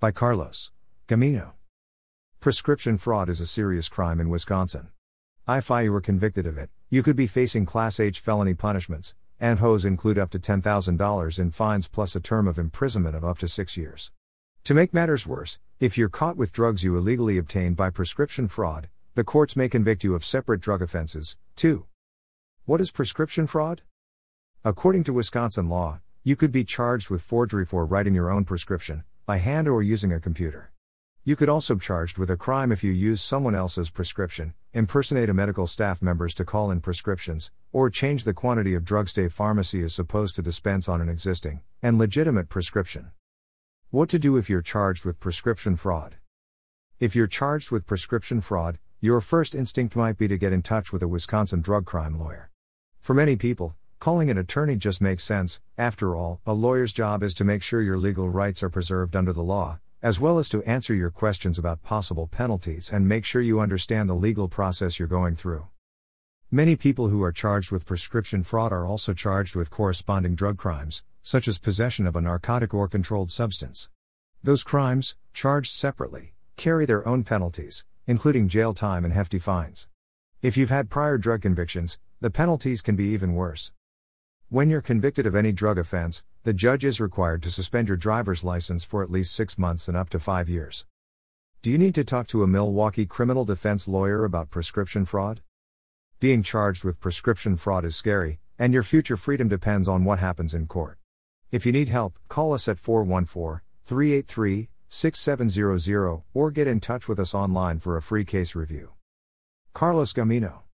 By Carlos Gamino. Prescription fraud is a serious crime in Wisconsin. If you were convicted of it, you could be facing Class H felony punishments, and HOs include up to $10,000 in fines plus a term of imprisonment of up to six years. To make matters worse, if you're caught with drugs you illegally obtained by prescription fraud, the courts may convict you of separate drug offenses, too. What is prescription fraud? According to Wisconsin law, you could be charged with forgery for writing your own prescription, by hand or using a computer. You could also be charged with a crime if you use someone else's prescription, impersonate a medical staff members to call in prescriptions, or change the quantity of drugs a pharmacy is supposed to dispense on an existing and legitimate prescription. What to do if you're charged with prescription fraud? If you're charged with prescription fraud, your first instinct might be to get in touch with a Wisconsin drug crime lawyer. For many people, calling an attorney just makes sense. After all, a lawyer's job is to make sure your legal rights are preserved under the law, as well as to answer your questions about possible penalties and make sure you understand the legal process you're going through. Many people who are charged with prescription fraud are also charged with corresponding drug crimes, such as possession of a narcotic or controlled substance. Those crimes, charged separately, carry their own penalties, including jail time and hefty fines. If you've had prior drug convictions, the penalties can be even worse. When you're convicted of any drug offense, the judge is required to suspend your driver's license for at least six months and up to five years. Do you need to talk to a Milwaukee criminal defense lawyer about prescription fraud? Being charged with prescription fraud is scary, and your future freedom depends on what happens in court. If you need help, call us at 414 383 6700 or get in touch with us online for a free case review. Carlos Gamino